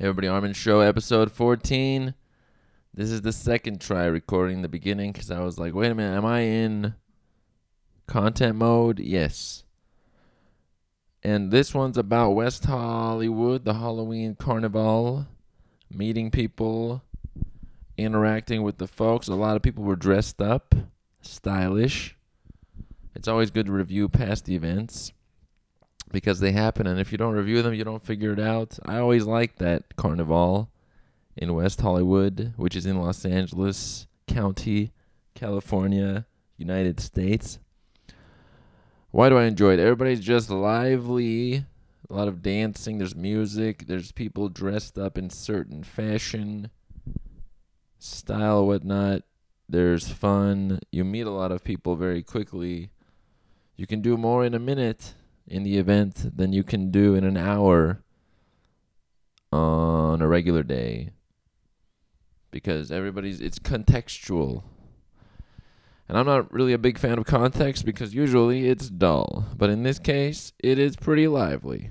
Everybody, Armin Show, episode 14. This is the second try recording the beginning because I was like, wait a minute, am I in content mode? Yes. And this one's about West Hollywood, the Halloween Carnaval, meeting people, interacting with the folks. A lot of people were dressed up, stylish. It's always good to review past events because they happen and if you don't review them you don't figure it out. I always like that carnival in west hollywood which is in los angeles county california united states. Why do i enjoy it? Everybody's just lively. A lot of dancing. There's music. There's people dressed up in certain fashion style whatnot. There's fun. You meet a lot of people very quickly. You can do more in a minute in the event than you can do in an hour on a regular day because everybody's it's contextual. And I'm not really a big fan of context because usually it's dull, but in this case it is pretty lively.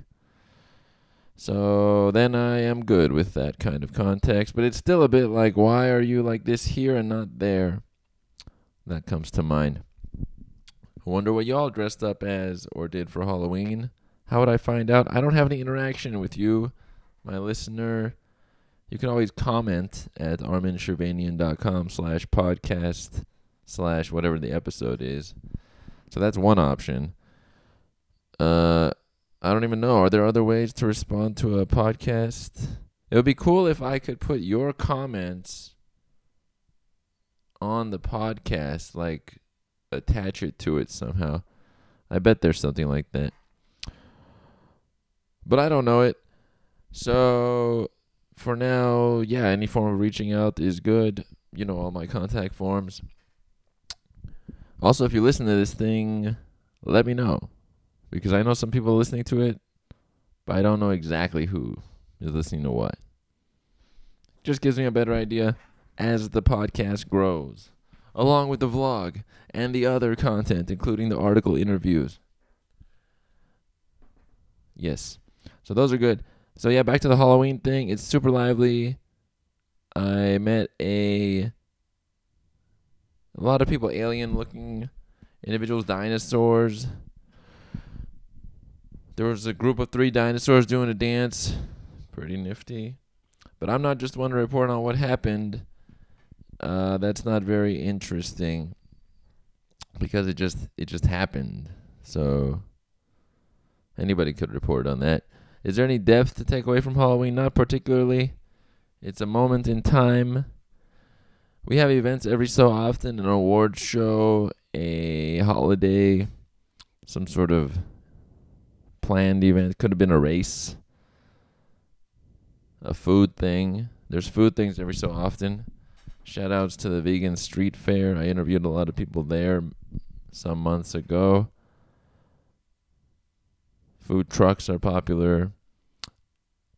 So then I am good with that kind of context, but it's still a bit like why are you like this here and not there? That comes to mind. Wonder what y'all dressed up as or did for Halloween. How would I find out? I don't have any interaction with you, my listener. You can always comment at arminshirvanian.com slash podcast slash whatever the episode is. So that's one option. Uh, I don't even know. Are there other ways to respond to a podcast? It would be cool if I could put your comments on the podcast, like attach it to it somehow. I bet there's something like that. But I don't know it. So for now, yeah, any form of reaching out is good. You know, all my contact forms. Also, if you listen to this thing, let me know. Because I know some people are listening to it, but I don't know exactly who is listening to what. Just gives me a better idea as the podcast grows along with the vlog and the other content, including the article interviews. Yes. So those are good. So yeah, back to the Halloween thing. It's super lively. I met a a lot of people alien looking individuals, dinosaurs. There was a group of three dinosaurs doing a dance. Pretty nifty. But I'm not just one to report on what happened uh, that's not very interesting because it just it just happened. So anybody could report on that. Is there any depth to take away from Halloween? Not particularly. It's a moment in time. We have events every so often, an award show, a holiday, some sort of planned event. Could have been a race, a food thing. There's food things every so often. Shout outs to the vegan street fair. I interviewed a lot of people there some months ago. Food trucks are popular.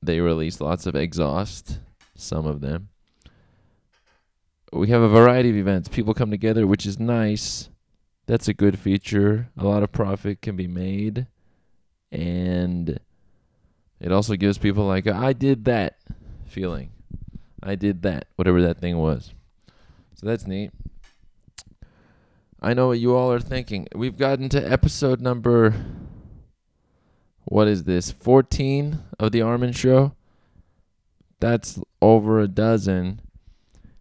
They release lots of exhaust, some of them. We have a variety of events. People come together, which is nice. That's a good feature. A lot of profit can be made. And it also gives people like I did that feeling. I did that, whatever that thing was. So that's neat. I know what you all are thinking. We've gotten to episode number what is this? 14 of the Armin show. That's over a dozen.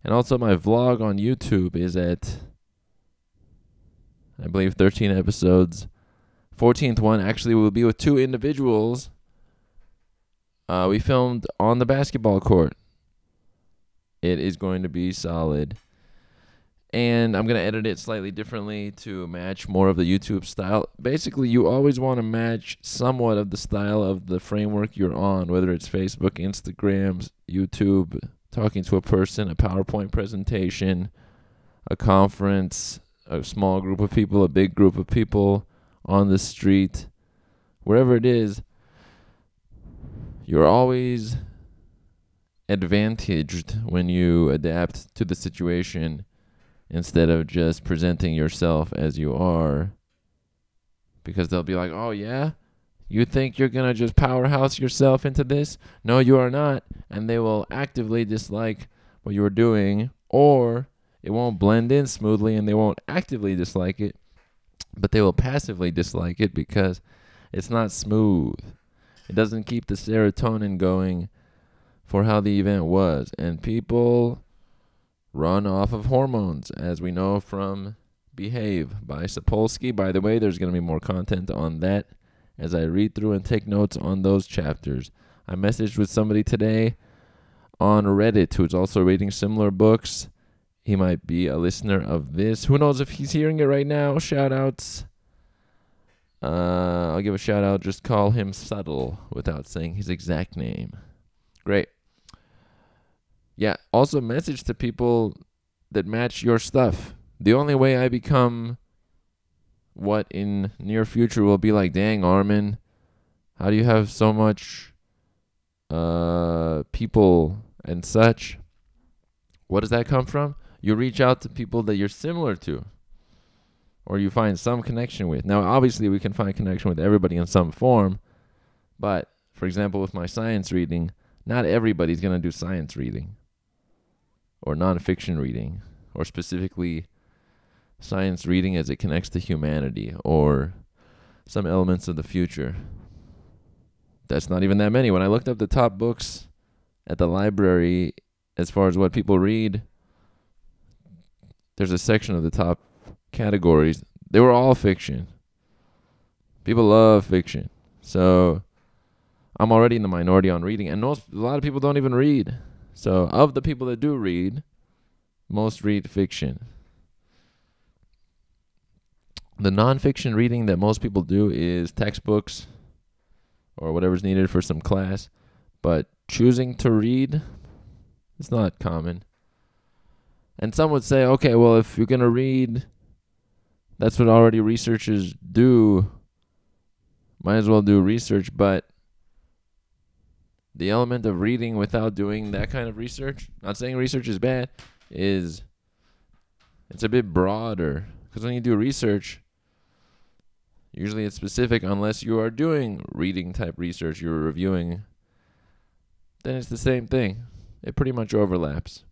And also my vlog on YouTube is at I believe 13 episodes. 14th one actually will be with two individuals. Uh, we filmed on the basketball court. It is going to be solid and I'm gonna edit it slightly differently to match more of the YouTube style. Basically, you always want to match somewhat of the style of the framework you're on, whether it's Facebook, Instagram, YouTube, talking to a person, a PowerPoint presentation, a conference, a small group of people, a big group of people on the street, wherever it is. You're always advantaged when you adapt to the situation instead of just presenting yourself as you are because they'll be like, "Oh yeah, you think you're going to just powerhouse yourself into this? No, you are not." and they will actively dislike what you are doing, or it won't blend in smoothly and they won't actively dislike it, but they will passively dislike it because it's not smooth. It doesn't keep the serotonin going for how the event was. And people run off of hormones, as we know from Behave by Sapolsky. By the way, there's going to be more content on that as I read through and take notes on those chapters. I messaged with somebody today on Reddit who's also reading similar books. He might be a listener of this. Who knows if he's hearing it right now? Shout outs. Uh, I'll give a shout out. Just call him Subtle without saying his exact name. Great. Yeah. Also, message to people that match your stuff. The only way I become what in near future will be like, dang, Armin, how do you have so much uh people and such? What does that come from? You reach out to people that you're similar to or you find some connection with. Now, obviously, we can find connection with everybody in some form, but for example, with my science reading, not everybody's going to do science reading or nonfiction reading or specifically science reading as it connects to humanity or some elements of the future. That's not even that many. When I looked up the top books at the library as far as what people read, there's a section of the top categories. They were all fiction. People love fiction. So I'm already in the minority on reading and most a lot of people don't even read. So of the people that do read, most read fiction the nonfiction reading that most people do is textbooks or whatever's needed for some class, but choosing to read is not common. And some would say, okay, well, if you're going to read, that's what already researchers do. Might as well do research, but the element of reading without doing that kind of research, not saying research is bad, is it's a bit broader. Because when you do research, Usually it's specific unless you are doing reading type research, you're reviewing. Then it's the same thing. It pretty much overlaps.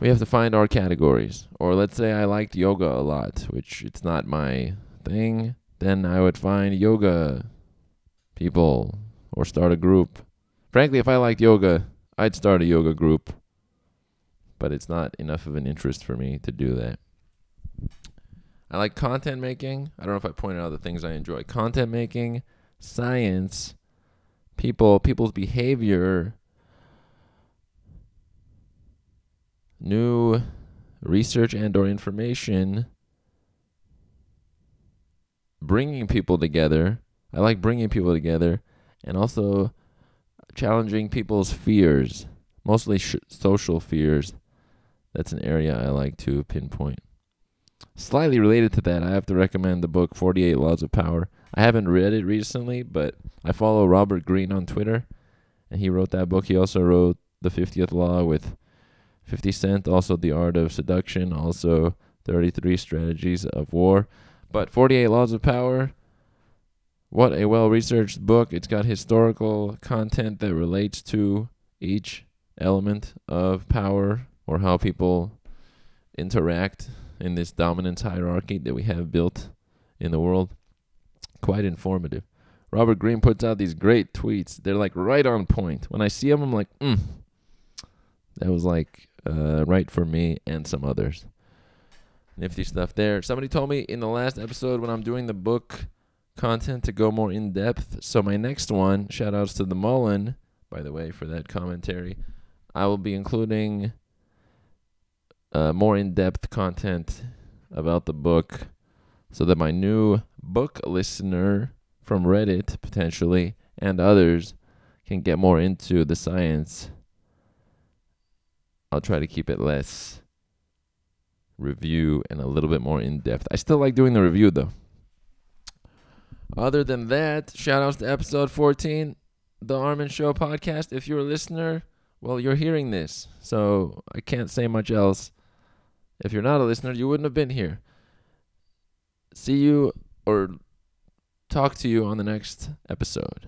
We have to find our categories. Or let's say I liked yoga a lot, which it's not my thing. Then I would find yoga people or start a group. Frankly, if I liked yoga, I'd start a yoga group. But it's not enough of an interest for me to do that. I like content making. I don't know if I pointed out the things I enjoy. Content making, science, people, people's behavior, new research and or information, bringing people together. I like bringing people together and also challenging people's fears, mostly sh- social fears. That's an area I like to pinpoint. Slightly related to that, I have to recommend the book 48 Laws of Power. I haven't read it recently, but I follow Robert Greene on Twitter, and he wrote that book. He also wrote The 50th Law with 50 Cent, also The Art of Seduction, also 33 Strategies of War. But 48 Laws of Power, what a well researched book. It's got historical content that relates to each element of power or how people interact in this dominance hierarchy that we have built in the world. Quite informative. Robert Greene puts out these great tweets. They're like right on point. When I see them, I'm like, mm, that was like uh, right for me and some others. Nifty stuff there. Somebody told me in the last episode when I'm doing the book content to go more in depth. So my next one, shout outs to the Mullen, by the way, for that commentary. I will be including uh, more in depth content about the book so that my new book listener from Reddit, potentially, and others can get more into the science. I'll try to keep it less review and a little bit more in depth. I still like doing the review though. Other than that, shout outs to episode 14, the Armin Show podcast. If you're a listener, well, you're hearing this, so I can't say much else. If you're not a listener, you wouldn't have been here. See you or talk to you on the next episode.